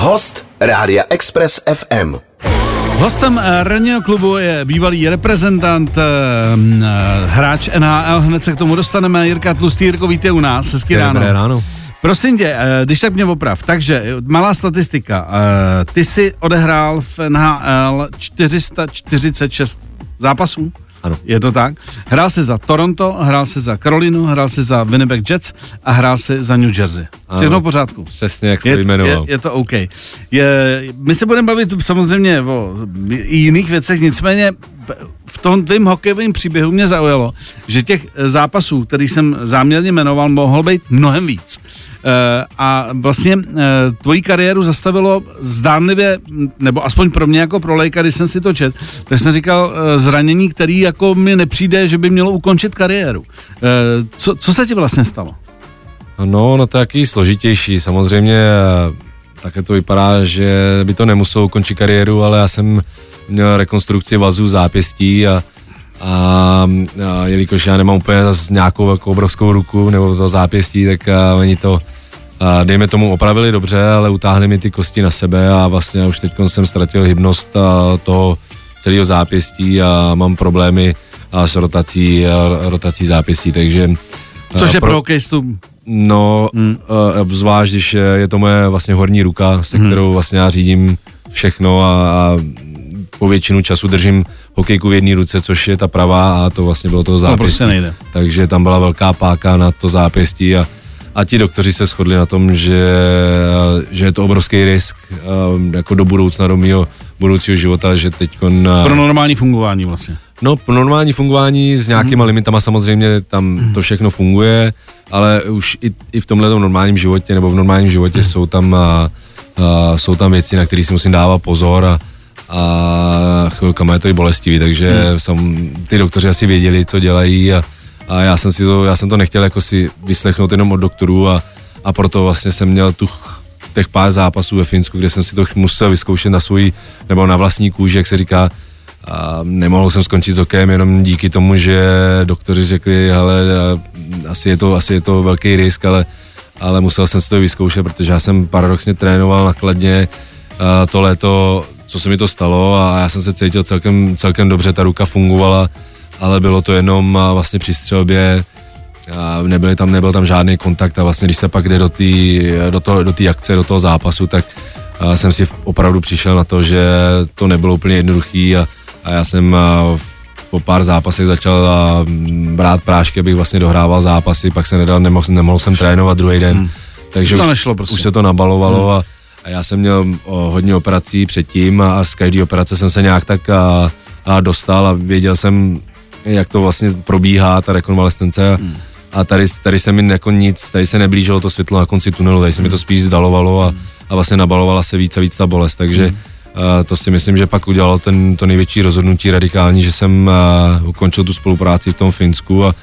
Host Rádia Express FM. Hostem eh, ranního klubu je bývalý reprezentant, eh, eh, hráč NHL, hned se k tomu dostaneme, Jirka Tlustý. Jirko, vítej u nás, hezký ráno. Dobré ráno. Prosím tě, když tak mě oprav, takže malá statistika, ty jsi odehrál v NHL 446 zápasů? Ano. Je to tak? Hrál se za Toronto, hrál se za Karolinu, hrál se za Winnipeg Jets a hrál se za New Jersey. Všechno v pořádku. Přesně, jak jste je, jmenoval. Je, je to OK. Je, my se budeme bavit samozřejmě o jiných věcech, nicméně v tom tvým hokejovém příběhu mě zaujalo, že těch zápasů, který jsem záměrně jmenoval, mohlo být mnohem víc. Eh, a vlastně eh, tvoji kariéru zastavilo zdánlivě, nebo aspoň pro mě jako pro lejka, když jsem si to čet, tak jsem říkal eh, zranění, který jako mi nepřijde, že by mělo ukončit kariéru. Co, co se ti vlastně stalo? No, no to je jaký složitější. Samozřejmě také to vypadá, že by to nemuselo ukončit kariéru, ale já jsem měl rekonstrukci vazů zápěstí a, a, a jelikož já nemám úplně nějakou jako obrovskou ruku nebo to zápěstí, tak a, oni to dejme tomu opravili dobře, ale utáhli mi ty kosti na sebe a vlastně už teď jsem ztratil hybnost a toho celého zápěstí a mám problémy s rotací, a rotací zápěstí, takže... Což je pro, pro hokejistu No, hmm. uh, zvlášť, když je to moje vlastně horní ruka, se hmm. kterou vlastně já řídím všechno a, a po většinu času držím hokejku v jedné ruce, což je ta pravá a to vlastně bylo toho zápěstí. To prostě nejde. Takže tam byla velká páka na to zápěstí a a ti doktoři se shodli na tom, že, že je to obrovský risk um, jako do budoucna, do mého budoucího života, že teď Pro normální fungování vlastně. No, pro normální fungování s nějakýma hmm. limitama samozřejmě tam hmm. to všechno funguje, ale už i, i v tomhle normálním životě nebo v normálním životě hmm. jsou tam a, a, jsou tam věci, na které si musím dávat pozor a, a chvilkama je to i bolestivý, takže hmm. jsem, ty doktoři asi věděli, co dělají a, a já jsem si to, já jsem to nechtěl jako si vyslechnout jenom od doktorů a, a proto vlastně jsem měl tu těch pár zápasů ve Finsku, kde jsem si to musel vyzkoušet na svůj, nebo na vlastní kůži, jak se říká, a nemohl jsem skončit s okem jenom díky tomu, že doktoři řekli, ale asi je to, asi je to velký risk, ale, ale musel jsem si to vyzkoušet, protože já jsem paradoxně trénoval nakladně to léto, co se mi to stalo a já jsem se cítil celkem, celkem dobře, ta ruka fungovala, ale bylo to jenom vlastně při střelbě, a nebyl tam, nebyl tam žádný kontakt a vlastně když se pak jde do té do to, do akce, do toho zápasu, tak jsem si opravdu přišel na to, že to nebylo úplně jednoduchý a, a já jsem po pár zápasech začal brát prášky, abych vlastně dohrával zápasy, pak se nedal, nemohl, nemohl jsem trénovat druhý den. Hmm. Takže už to nešlo prostě. Už se to nabalovalo hmm. a, a já jsem měl o, hodně operací předtím a, a z každé operace jsem se nějak tak a, a dostal a věděl jsem, jak to vlastně probíhá, ta rekonvalescence. Hmm. A tady, tady se mi jako nic, tady se neblížilo to světlo na konci tunelu, tady se mi to spíš zdalovalo a, a vlastně nabalovala se víc a víc ta bolest, takže hmm. Uh, to si myslím, že pak udělalo ten, to největší rozhodnutí radikální, že jsem uh, ukončil tu spolupráci v tom Finsku a,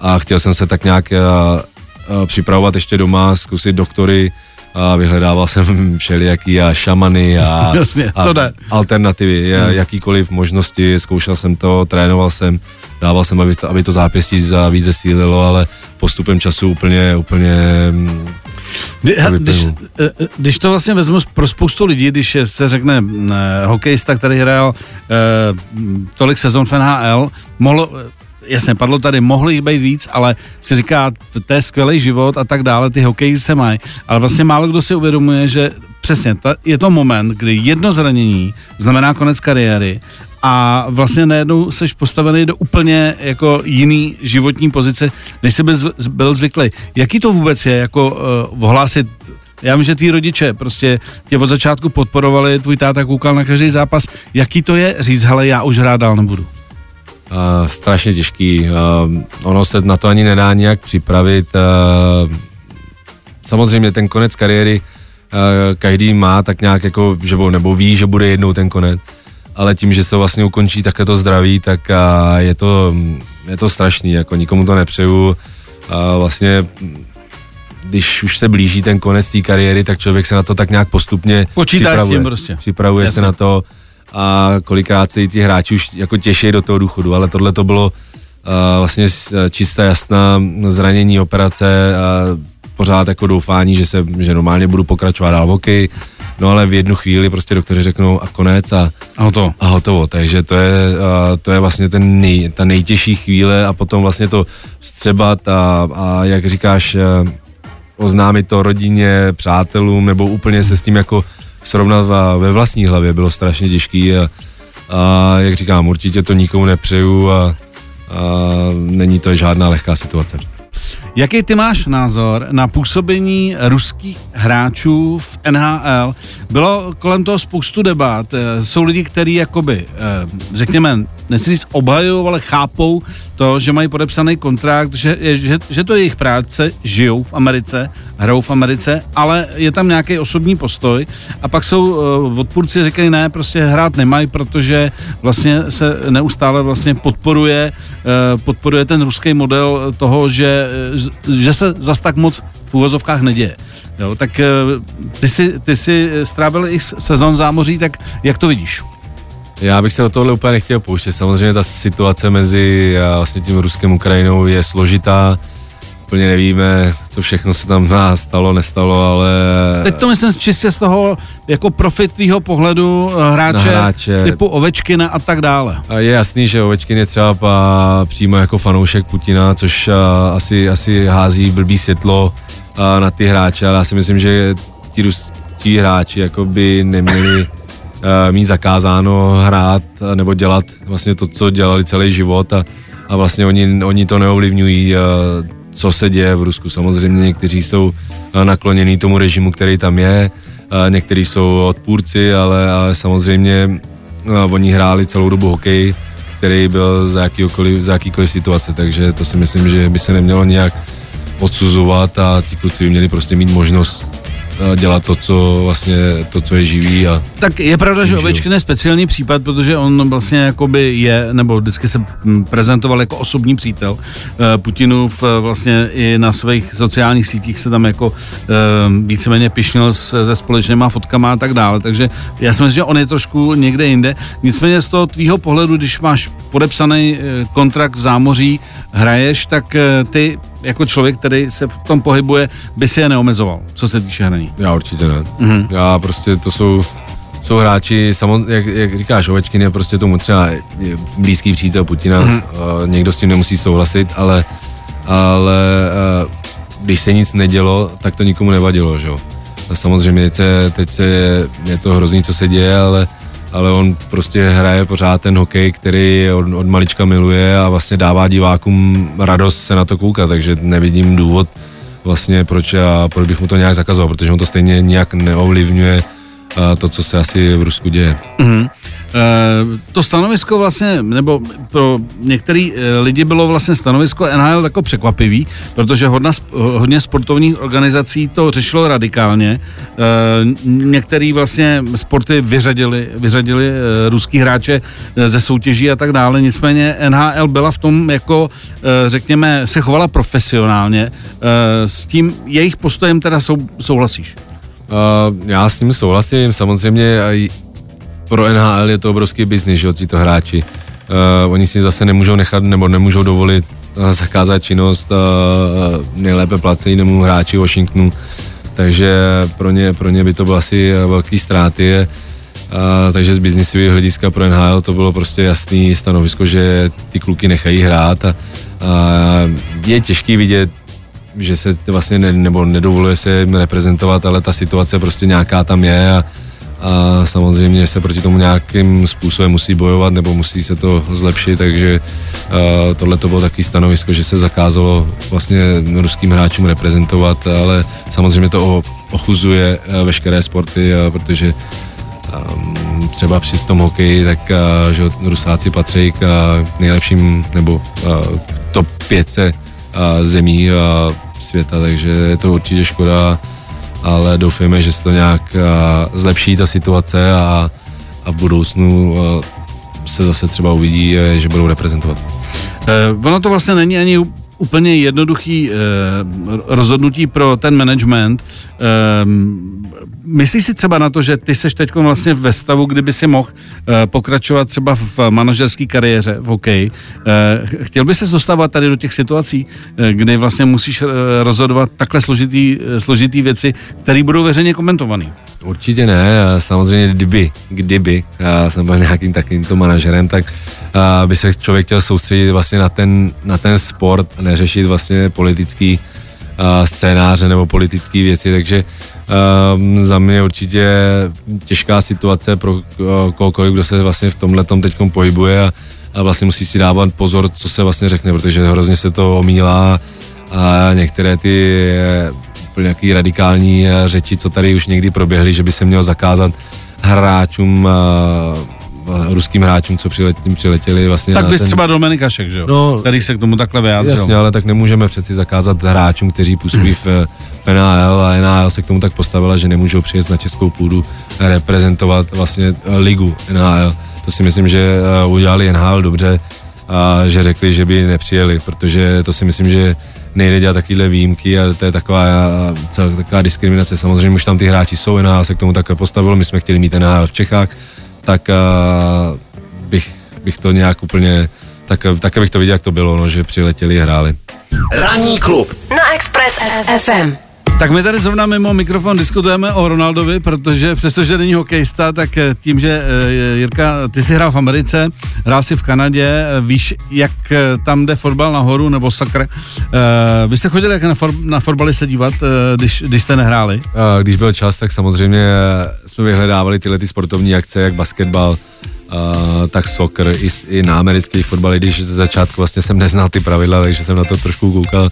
a chtěl jsem se tak nějak uh, připravovat ještě doma, zkusit doktory, a vyhledával jsem všelijaký a šamany a, Jasně, co a alternativy, hmm. jakýkoliv možnosti, zkoušel jsem to, trénoval jsem, dával jsem, aby to, aby to zápěstí za víc zesílilo, ale postupem času úplně, úplně Kdy, když, eh, eh, když to vlastně vezmu pro spoustu lidí, když se řekne eh, hokejista, který hrál eh, tolik sezon v NHL, mohlo, jasně, padlo tady, mohlo jich být víc, ale si říká, to je skvělý život a tak dále, ty hokeji se mají, ale vlastně málo kdo si uvědomuje, že přesně, ta, je to moment, kdy jedno zranění znamená konec kariéry a vlastně najednou seš postavený do úplně jako jiný životní pozice, než jsi byl zvyklý. Jaký to vůbec je, jako uh, ohlásit já vím, že tví rodiče prostě tě od začátku podporovali, tvůj táta koukal na každý zápas. Jaký to je říct, hele, já už hrát dál nebudu? Uh, strašně těžký. Uh, ono se na to ani nedá nějak připravit. Uh, samozřejmě ten konec kariéry uh, každý má tak nějak jako, že nebo ví, že bude jednou ten konec. Ale tím, že se to vlastně ukončí takhle to zdraví, tak uh, je to, je to strašný, jako nikomu to nepřeju. Uh, vlastně když už se blíží ten konec té kariéry, tak člověk se na to tak nějak postupně Počítáš připravuje. S tím prostě. Připravuje Jasně. se na to a kolikrát se i ti hráči už jako těší do toho důchodu, ale tohle to bylo uh, vlastně čistá jasná zranění operace a pořád jako doufání, že se, že normálně budu pokračovat dál v hokeji, no ale v jednu chvíli prostě doktoři řeknou a konec a, a hotovo. A hotovo, takže to je, a, to je vlastně ten nej, ta nejtěžší chvíle a potom vlastně to vstřebat a, a jak říkáš, oznámit to rodině, přátelům nebo úplně se s tím jako srovnat ve vlastní hlavě bylo strašně těžký a, a jak říkám, určitě to nikomu nepřeju a, a není to žádná lehká situace. Jaký ty máš názor na působení ruských hráčů v NHL? Bylo kolem toho spoustu debat. Eh, jsou lidi, kteří jakoby, eh, řekněme, nechci říct obhajují, ale chápou to, že mají podepsaný kontrakt, že, že, že to je jejich práce, žijou v Americe, hrajou v Americe, ale je tam nějaký osobní postoj a pak jsou uh, odpůrci říkají ne, prostě hrát nemají, protože vlastně se neustále vlastně podporuje, podporuje ten ruský model toho, že, že se zas tak moc v úvozovkách neděje. Jo, tak uh, ty si, ty si strávil i sezon zámoří, tak jak to vidíš? Já bych se do tohohle úplně nechtěl pouštět. Samozřejmě ta situace mezi vlastně tím Ruskem Ukrajinou je složitá. Úplně nevíme, co všechno se tam nás stalo, nestalo, ale... Teď to myslím čistě z toho jako profit tvýho pohledu eh, hráče, hráče typu Ovečkina a tak dále. A je jasný, že Ovečkin je třeba přímo jako fanoušek Putina, což asi, asi hází blbý světlo na ty hráče, ale já si myslím, že ti ruští hráči jako by neměli mít zakázáno hrát nebo dělat vlastně to, co dělali celý život a, a vlastně oni, oni to neovlivňují, co se děje v Rusku. Samozřejmě někteří jsou uh, naklonění tomu režimu, který tam je, uh, někteří jsou odpůrci, ale, ale samozřejmě uh, oni hráli celou dobu hokej, který byl za, jakýkoliv, za jakýkoliv situace, takže to si myslím, že by se nemělo nějak odsuzovat a ti kluci by měli prostě mít možnost dělat to, co vlastně, to, co je živý. A tak je pravda, že Ovečkin je speciální případ, protože on vlastně jakoby je, nebo vždycky se prezentoval jako osobní přítel eh, Putinův eh, vlastně i na svých sociálních sítích se tam jako eh, víceméně pišnil se společnýma fotkama a tak dále, takže já si myslím, že on je trošku někde jinde. Nicméně z toho tvýho pohledu, když máš podepsaný kontrakt v zámoří, hraješ, tak ty jako člověk, který se v tom pohybuje, by si je neomezoval, co se týče hraní? Já určitě ne. Mm-hmm. Já prostě to jsou jsou hráči, samo, jak, jak říkáš, Ovečkin je prostě tomu třeba blízký přítel Putina, mm-hmm. uh, někdo s tím nemusí souhlasit, ale, ale uh, když se nic nedělo, tak to nikomu nevadilo, že jo. Samozřejmě teď, se, teď se je, je to hrozný, co se děje, ale ale on prostě hraje pořád ten hokej, který od, od malička miluje a vlastně dává divákům radost se na to koukat, takže nevidím důvod vlastně proč, a proč bych mu to nějak zakazoval, protože on to stejně nějak neovlivňuje to, co se asi v Rusku děje. Mm-hmm. Eh, to stanovisko vlastně, nebo pro některý eh, lidi bylo vlastně stanovisko NHL jako překvapivý, protože hodna, hodně sportovních organizací to řešilo radikálně. Eh, některý vlastně sporty vyřadili, vyřadili ruský hráče ze soutěží a tak dále, nicméně NHL byla v tom jako, řekněme, se chovala profesionálně. S tím jejich postojem teda sou, souhlasíš? Uh, já s ním souhlasím, samozřejmě pro NHL je to obrovský biznis, že jo, tito hráči. Uh, oni si zase nemůžou nechat nebo nemůžou dovolit uh, zakázat činnost uh, nejlépe placenému hráči Washingtonu, takže pro ně, pro ně by to bylo asi velký ztráty. Uh, takže z biznisového hlediska pro NHL to bylo prostě jasný stanovisko, že ty kluky nechají hrát a, a je těžký vidět, že se vlastně ne, nebo nedovoluje se jim reprezentovat, ale ta situace prostě nějaká tam je a, a samozřejmě se proti tomu nějakým způsobem musí bojovat nebo musí se to zlepšit, takže tohle to bylo taky stanovisko, že se zakázalo vlastně ruským hráčům reprezentovat, ale samozřejmě to ochuzuje veškeré sporty, protože třeba při tom hokeji, tak že Rusáci patří k nejlepším nebo top 5 zemí světa, takže je to určitě škoda ale doufejme, že se to nějak zlepší ta situace a, a v budoucnu se zase třeba uvidí, že budou reprezentovat. Ono to vlastně není ani úplně jednoduchý eh, rozhodnutí pro ten management. Eh, myslíš si třeba na to, že ty seš teď vlastně ve stavu, kdyby si mohl eh, pokračovat třeba v manažerské kariéře v hokeji. Eh, chtěl by se dostávat tady do těch situací, kdy vlastně musíš rozhodovat takhle složitý, složitý věci, které budou veřejně komentované? Určitě ne, samozřejmě kdyby, kdyby já jsem byl nějakým takovýmto manažerem, tak by se člověk chtěl soustředit vlastně na ten, na ten sport a neřešit vlastně politický scénáře nebo politické věci, takže um, za mě určitě těžká situace pro uh, kohokoliv, kdo se vlastně v tomhle teď pohybuje a, a vlastně musí si dávat pozor, co se vlastně řekne, protože hrozně se to omílá a některé ty úplně nějaký radikální řeči, co tady už někdy proběhly, že by se mělo zakázat hráčům ruským hráčům, co přiletěli, přiletěli vlastně. Tak vy ten... třeba Dominik Šek, že jo? No, který se k tomu takhle vyjádřil. Jasně, ale tak nemůžeme přeci zakázat hráčům, kteří působí v, v NHL a NHL se k tomu tak postavila, že nemůžou přijet na českou půdu reprezentovat vlastně ligu NHL. To si myslím, že eh, udělali NHL dobře a že řekli, že by nepřijeli, protože to si myslím, že nejde dělat takovéhle výjimky a to je taková, celá, taková diskriminace. Samozřejmě už tam ty hráči jsou, NHL se k tomu tak postavilo, my jsme chtěli mít NHL v Čechách, tak uh, bych, bych to nějak úplně, tak, tak bych to viděl, jak to bylo, no, že přiletěli a hráli. Ranní klub na Express FM. Tak my tady zrovna mimo mikrofon diskutujeme o Ronaldovi, protože přestože není hokejista, tak eh, tím, že eh, Jirka, ty jsi hrál v Americe, hrál si v Kanadě, víš, jak tam jde fotbal nahoru, nebo sakr. Vy jste chodili jak na, for, na fotbali se dívat, když, když jste nehráli? Když byl čas, tak samozřejmě jsme vyhledávali tyhle ty sportovní akce, jak basketbal, Uh, tak soccer i, i na americký fotbal, když ze začátku vlastně jsem neznal ty pravidla, takže jsem na to trošku koukal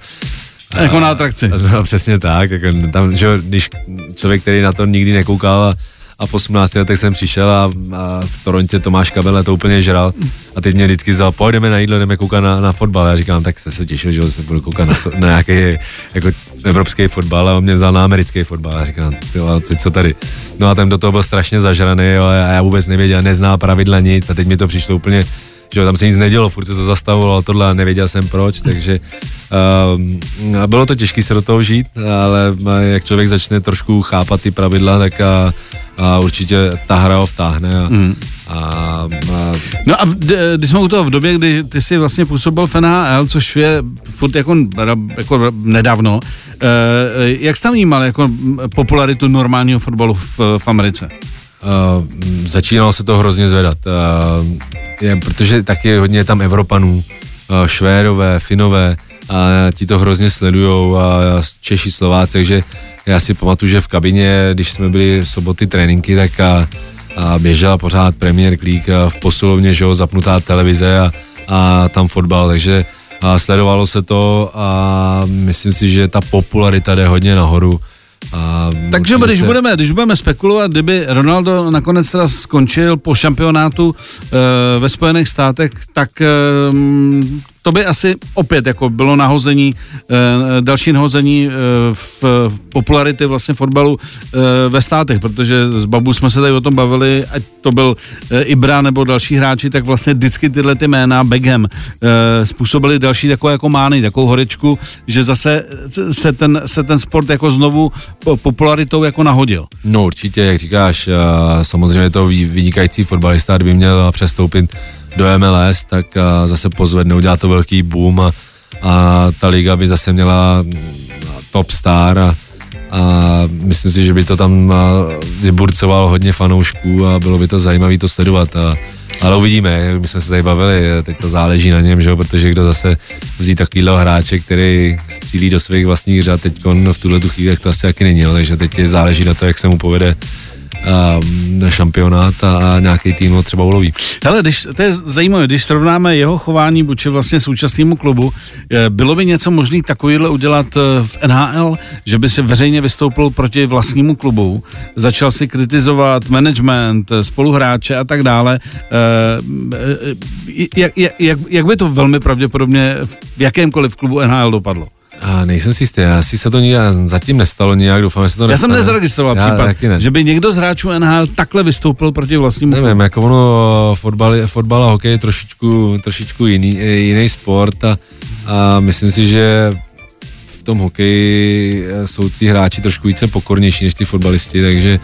jako na atrakci. No, přesně tak, jako tam, že když člověk, který na to nikdy nekoukal a, a v 18 letech jsem přišel a, a v Torontě Tomáš Kabele to úplně žral a teď mě vždycky vzal, pojedeme na jídlo, jdeme koukat na, na fotbal. Já říkám, tak se se těšil, že se budu koukat na, na nějaký jako evropský fotbal a on mě vzal na americký fotbal. Já říkám, tyjo, co, co tady? No a tam do toho byl strašně zažraný jo, a já vůbec nevěděl, neznal pravidla nic a teď mi to přišlo úplně že tam se nic nedělo, furt se to zastavovalo tohle a nevěděl jsem proč, takže uh, bylo to těžké se do toho žít, ale jak člověk začne trošku chápat ty pravidla, tak a, a určitě ta hra ho vtáhne. A, mm. a, a... No a když jsme u toho v době, kdy ty jsi vlastně působil v NHL, což je furt jako, jako nedávno, eh, jak jsi tam vnímal jako popularitu normálního fotbalu v, v Americe? Uh, začínalo se to hrozně zvedat, uh, je, protože taky hodně tam Evropanů, uh, Švédové, Finové, a ti to hrozně sledujou a Češi, Slováci, takže já si pamatuju, že v kabině, když jsme byli v soboty tréninky, tak a, a běžela pořád League a v posilovně, že jo, zapnutá televize a, a tam fotbal, takže a sledovalo se to a myslím si, že ta popularita jde hodně nahoru a Takže když, se... budeme, když budeme spekulovat, kdyby Ronaldo nakonec teda skončil po šampionátu e, ve Spojených státech, tak e, to by asi opět jako bylo nahození, e, další nahození e, v, v popularity vlastně fotbalu e, ve státech, protože s Babu jsme se tady o tom bavili, ať to byl e, Ibra nebo další hráči, tak vlastně vždycky tyhle ty jména Beckham e, způsobili další takové jako mány, takovou horečku, že zase se ten, se ten sport jako znovu popularitou jako nahodil. No určitě, jak říkáš, samozřejmě to vynikající fotbalista, by měl přestoupit do MLS, tak zase pozvedne, udělá to velký boom a, a ta liga by zase měla top star a, a myslím si, že by to tam vyburcoval hodně fanoušků a bylo by to zajímavé to sledovat. A, ale uvidíme, my jsme se tady bavili, teď to záleží na něm, že? protože kdo zase vzít takovýhle hráče, který střílí do svých vlastních řad teď v tuhle tu chvíli, to asi taky není, takže teď záleží na to, jak se mu povede šampionát a nějaký tým ho třeba uloví. Hele, když, to je zajímavé, když srovnáme jeho chování vůči vlastně současnému klubu, eh, bylo by něco možné takovýhle udělat eh, v NHL, že by si veřejně vystoupil proti vlastnímu klubu, začal si kritizovat management, eh, spoluhráče a tak dále. Jak, jak, jak by to velmi pravděpodobně v jakémkoliv klubu NHL dopadlo? A nejsem si jistý, asi se to nijak, zatím nestalo nějak, doufám, že se to nestane. Já jsem nezaregistroval Já, případ, ne. že by někdo z hráčů NHL takhle vystoupil proti vlastnímu Nevím, jako ono, fotbal, fotbal a hokej je trošičku, trošičku jiný, jiný sport a, a myslím si, že v tom hokeji jsou ti hráči trošku více pokornější než ty fotbalisti, takže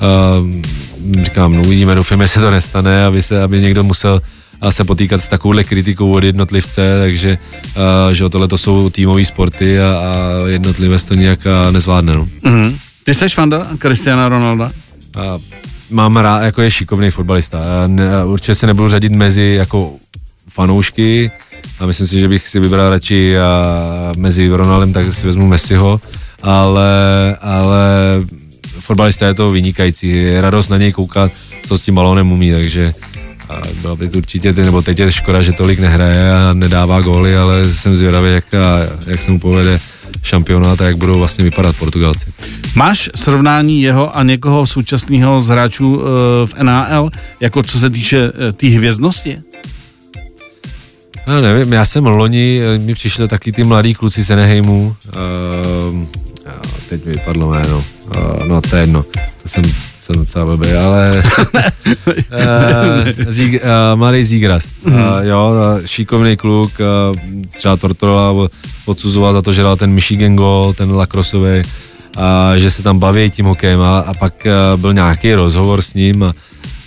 uh, říkám, no uvidíme, doufám, že se to nestane, aby, se, aby někdo musel se potýkat s takovouhle kritikou od jednotlivce, takže uh, že tohle to jsou týmové sporty a, a jednotlivec to nějak nezvládne. No. Mm-hmm. Ty seš fanda Cristiana Ronalda? A mám rád, jako je šikovný fotbalista. A ne, určitě se nebudu řadit mezi jako fanoušky a myslím si, že bych si vybral radši a mezi Ronaldem, tak si vezmu Messiho, ale, ale fotbalista je to vynikající, je radost na něj koukat, co s tím balónem umí, takže a byla by to určitě, nebo teď je škoda, že tolik nehraje a nedává góly, ale jsem zvědavý, jak, jak se mu povede šampionát a jak budou vlastně vypadat Portugalci. Máš srovnání jeho a někoho současného z hráčů uh, v NHL, jako co se týče uh, té tý hvězdnosti? Já nevím, já jsem loni, mi přišli taky ty mladí kluci z Eneheimu, uh, teď mi vypadlo jméno, uh, no to je jedno, to jsem, jsem docela blbý, ale uh, Zíg, uh, mladý Zígras, uh, jo, šikovný kluk, uh, třeba Tortola odsuzoval za to, že dal ten Michigan goal, ten lakrosový, a že se tam baví tím hokejem a, a pak uh, byl nějaký rozhovor s ním a,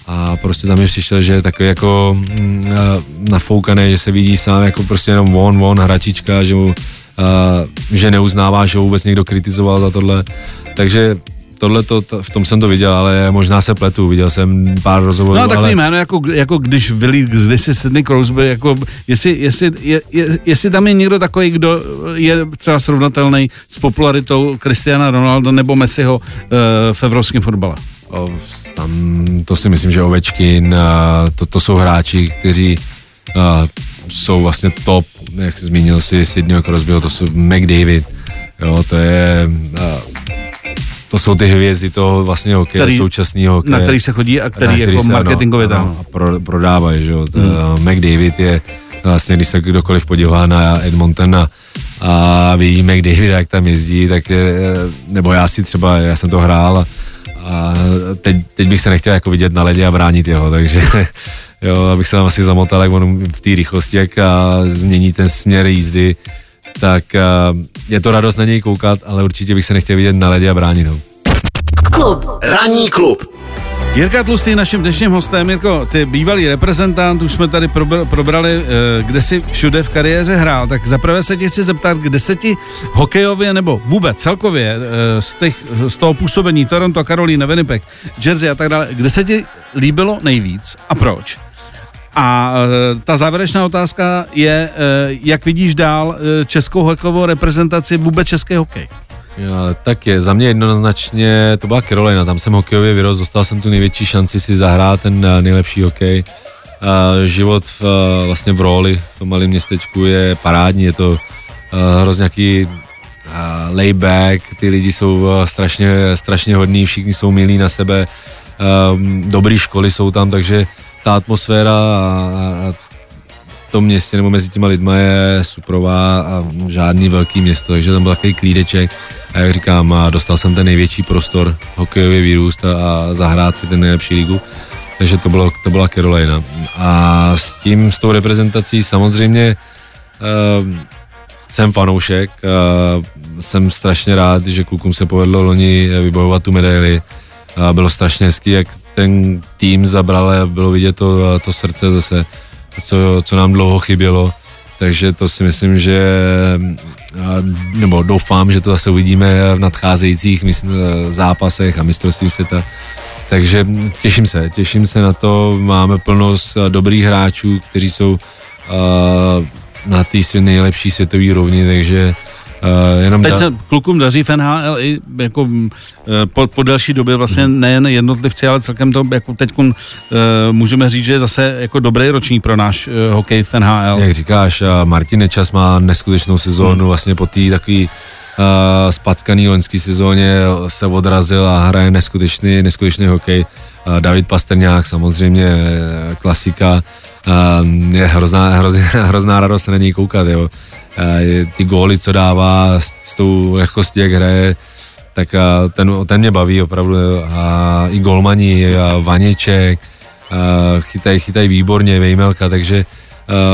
a prostě tam mi přišel, že je takový jako mm, nafoukaný, že se vidí sám jako prostě jenom von, von, hračička, že, mu, uh, že neuznává, že ho vůbec někdo kritizoval za tohle. Takže tohle to, v tom jsem to viděl, ale možná se pletu, viděl jsem pár rozhovorů. No takový ale... jméno, jako, jako když vylít kdysi Sidney Crosby, jako jestli, jestli, je, je, jestli tam je někdo takový, kdo je třeba srovnatelný s popularitou Cristiana Ronaldo nebo Messiho uh, v evropském fotbale. O, tam to si myslím, že Ovečkin, to, to jsou hráči, kteří uh, jsou vlastně top, jak jsi zmínil si Sydney Crosbyho, to jsou McDavid, jo, to je uh, to jsou ty hvězdy toho vlastně hokeje, který, současného hokeje. Na který se chodí a který, který jako se, marketingově tam. Pro, prodávají, že jo. Hmm. McDavid je vlastně, když se kdokoliv podívá na Edmonton a, a ví McDavid, jak tam jezdí, tak je, nebo já si třeba, já jsem to hrál a, a teď, teď bych se nechtěl jako vidět na ledě a bránit jeho, takže jo, abych se tam asi zamotal, jak on v té rychlosti, jak a změní ten směr jízdy, tak uh, je to radost na něj koukat, ale určitě bych se nechtěl vidět na ledě a bránit ho. Klub. Ranní klub. Jirka Tlustý naším dnešním hostem. Jirko, ty bývalý reprezentant, už jsme tady probrali, eh, kde si všude v kariéře hrál, tak zaprvé se tě chci zeptat, kde se ti hokejově nebo vůbec celkově eh, z, těch, z toho působení Toronto, Karolína, Winnipeg, Jersey a tak dále, kde se ti líbilo nejvíc a proč? A e, ta závěrečná otázka je, jak vidíš dál českou hokejovou reprezentaci, vůbec český hokej? Tak je, za mě jednoznačně to byla Carolina, tam jsem hokejově vyrost, dostal jsem tu největší šanci si zahrát ten nejlepší hokej. život v, vlastně v roli v tom malém městečku je parádní, je to hrozně nějaký layback, ty lidi jsou strašně, strašně hodní, všichni jsou milí na sebe, dobrý školy jsou tam, takže ta atmosféra a, tom městě nebo mezi těma lidma je suprová a žádný velký město, takže tam byl takový klídeček a jak říkám, dostal jsem ten největší prostor hokejový výrůst a, a zahrát si ten nejlepší ligu, takže to, bylo, to byla Carolina. A s tím, s tou reprezentací samozřejmě uh, jsem fanoušek, uh, jsem strašně rád, že klukům se povedlo loni vybojovat tu medaili. Uh, bylo strašně hezký, jak ten tým zabral a bylo vidět to, to srdce zase, co, co nám dlouho chybělo. Takže to si myslím, že nebo doufám, že to zase uvidíme v nadcházejících zápasech a mistrovství světa. Takže těším se, těším se na to. Máme plnost dobrých hráčů, kteří jsou na té nejlepší světové rovni, takže Uh, jenom Teď da... se klukům daří v NHL i jako uh, po, po delší době vlastně hmm. nejen jednotlivci, ale celkem to jako teď uh, můžeme říct, že je zase jako dobrý ročník pro náš uh, hokej v NHL. Jak říkáš, uh, Martin Nečas má neskutečnou sezónu hmm. vlastně po té takový uh, spackaný loňský sezóně se odrazil a hraje neskutečný, neskutečný hokej. Uh, David Pasterňák samozřejmě klasika. Uh, je hrozná, hrozná, hrozná radost na něj koukat, jo ty góly, co dává s, s tou lehkostí, jak hraje, tak ten, ten mě baví opravdu. A i golmani, a Vaněček, chytají chytaj výborně, Vejmelka, takže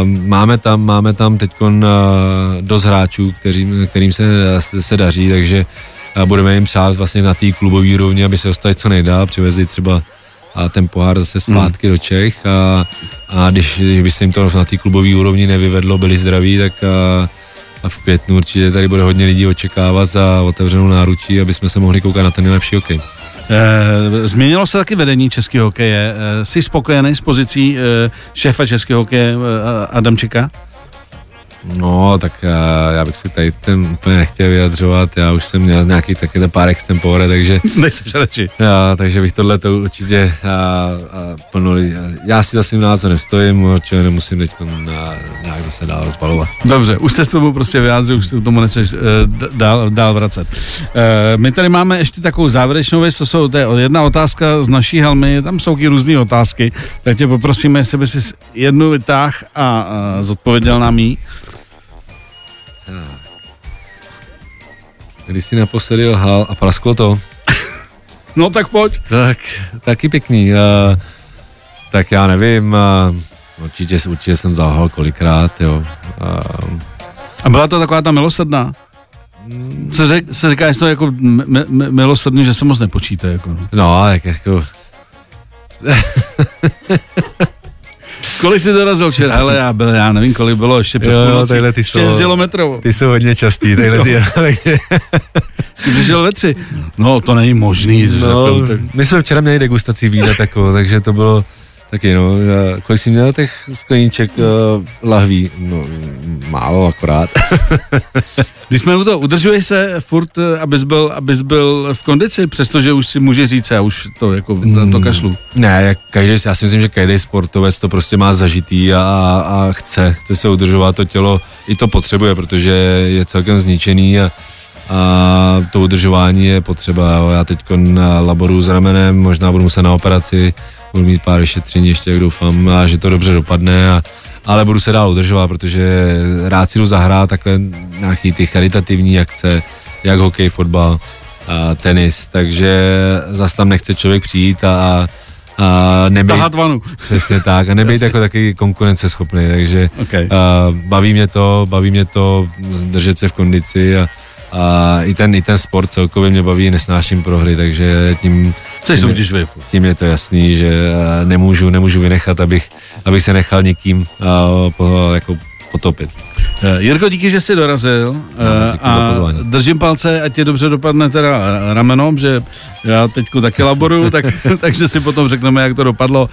máme tam, máme tam teď dost hráčů, kterým, kterým se, se daří, takže budeme jim přát vlastně na té klubové úrovni, aby se dostali co nejdál, přivezli třeba a ten pohár zase zpátky hmm. do Čech a, a když, když by se jim to na té klubové úrovni nevyvedlo, byli zdraví, tak a, a v květnu určitě tady bude hodně lidí očekávat za otevřenou náručí, aby jsme se mohli koukat na ten nejlepší hokej. E, změnilo se taky vedení českého hokeje. E, jsi spokojený s pozicí e, šéfa českého hokeje Adamčika? No, tak já, já bych si tady ten úplně nechtěl vyjadřovat, já už jsem měl nějaký taky pár extempore, takže... Nejseš radši. Já, takže bych tohle to určitě a, a plno, já si za svým názorem stojím, určitě nemusím teď na, nějak zase dál rozbalovat. Dobře, už se s tomu prostě vyjádřil, už se k tomu nechceš uh, dál, dál vracet. My tady máme ještě takovou závěrečnou věc, to jsou to je jedna otázka z naší helmy, tam jsou i různé otázky, tak tě poprosíme, jestli by si jednu vytáh a, a zodpověděl nám jí. Když jsi naposledy lhal a prasklo to? no tak pojď. Tak, taky pěkný. Uh, tak já nevím, uh, určitě, určitě jsem zalhal kolikrát, jo. Uh, a byla to taková ta milosrdná? Se, řek, se říká, že to jako milosrdný, že se moc nepočítá. Jako. No, no tak jako... Kolik jsi dorazil včera? Hele, já byl, já nevím, kolik bylo, ještě před jo, tyhle ty jsou, Ty jsou hodně častý, tyhle ty, takže... Jsi přišel ve tři. No, to není možný. No, tak... My jsme včera měli degustaci vína takovou, takže to bylo taky, no, kolik jsi měl těch skleníček uh, lahví? No, málo akorát. Když jsme u toho, udržuješ se furt, eh, abys byl, abys byl v kondici, přestože už si může říct, já už to jako to, to mm, kašlu. Ne, jak každý, já si myslím, že každý sportovec to prostě má zažitý a, a chce, chce se udržovat to tělo, i to potřebuje, protože je celkem zničený a, a to udržování je potřeba. Já teď na laboru s ramenem, možná budu muset na operaci, budu mít pár vyšetření ještě, jak doufám, a že to dobře dopadne, a, ale budu se dál udržovat, protože rád si jdu zahrát takhle nějaký ty charitativní akce, jak hokej, fotbal, a tenis, takže zase tam nechce člověk přijít a, a nebejt, Tahat vanu. Přesně tak, a nebejt jako taky konkurenceschopný, takže okay. a, baví mě to, baví mě to držet se v kondici a, a i ten, i ten sport celkově mě baví, nesnáším prohry, takže tím, Chceš tím, je, tím je to jasný, že nemůžu, nemůžu vynechat, abych, abych se nechal někým uh, po, jako potopit. Eh, Jirko, díky, že jsi dorazil no, a držím palce, ať tě dobře dopadne teda ramenom, že já teďku taky laboruju, tak, takže si potom řekneme, jak to dopadlo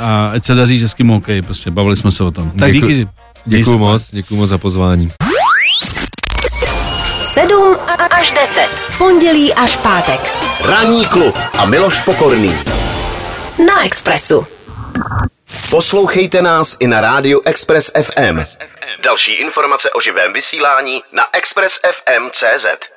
a ať se daří českým hokej, prostě bavili jsme se o tom. Tak díky. Děkuji moc, děkuji moc za pozvání. 7 až 10. Pondělí až pátek. Ranní klub a Miloš Pokorný. Na Expressu. Poslouchejte nás i na rádiu Express FM. Další informace o živém vysílání na expressfm.cz.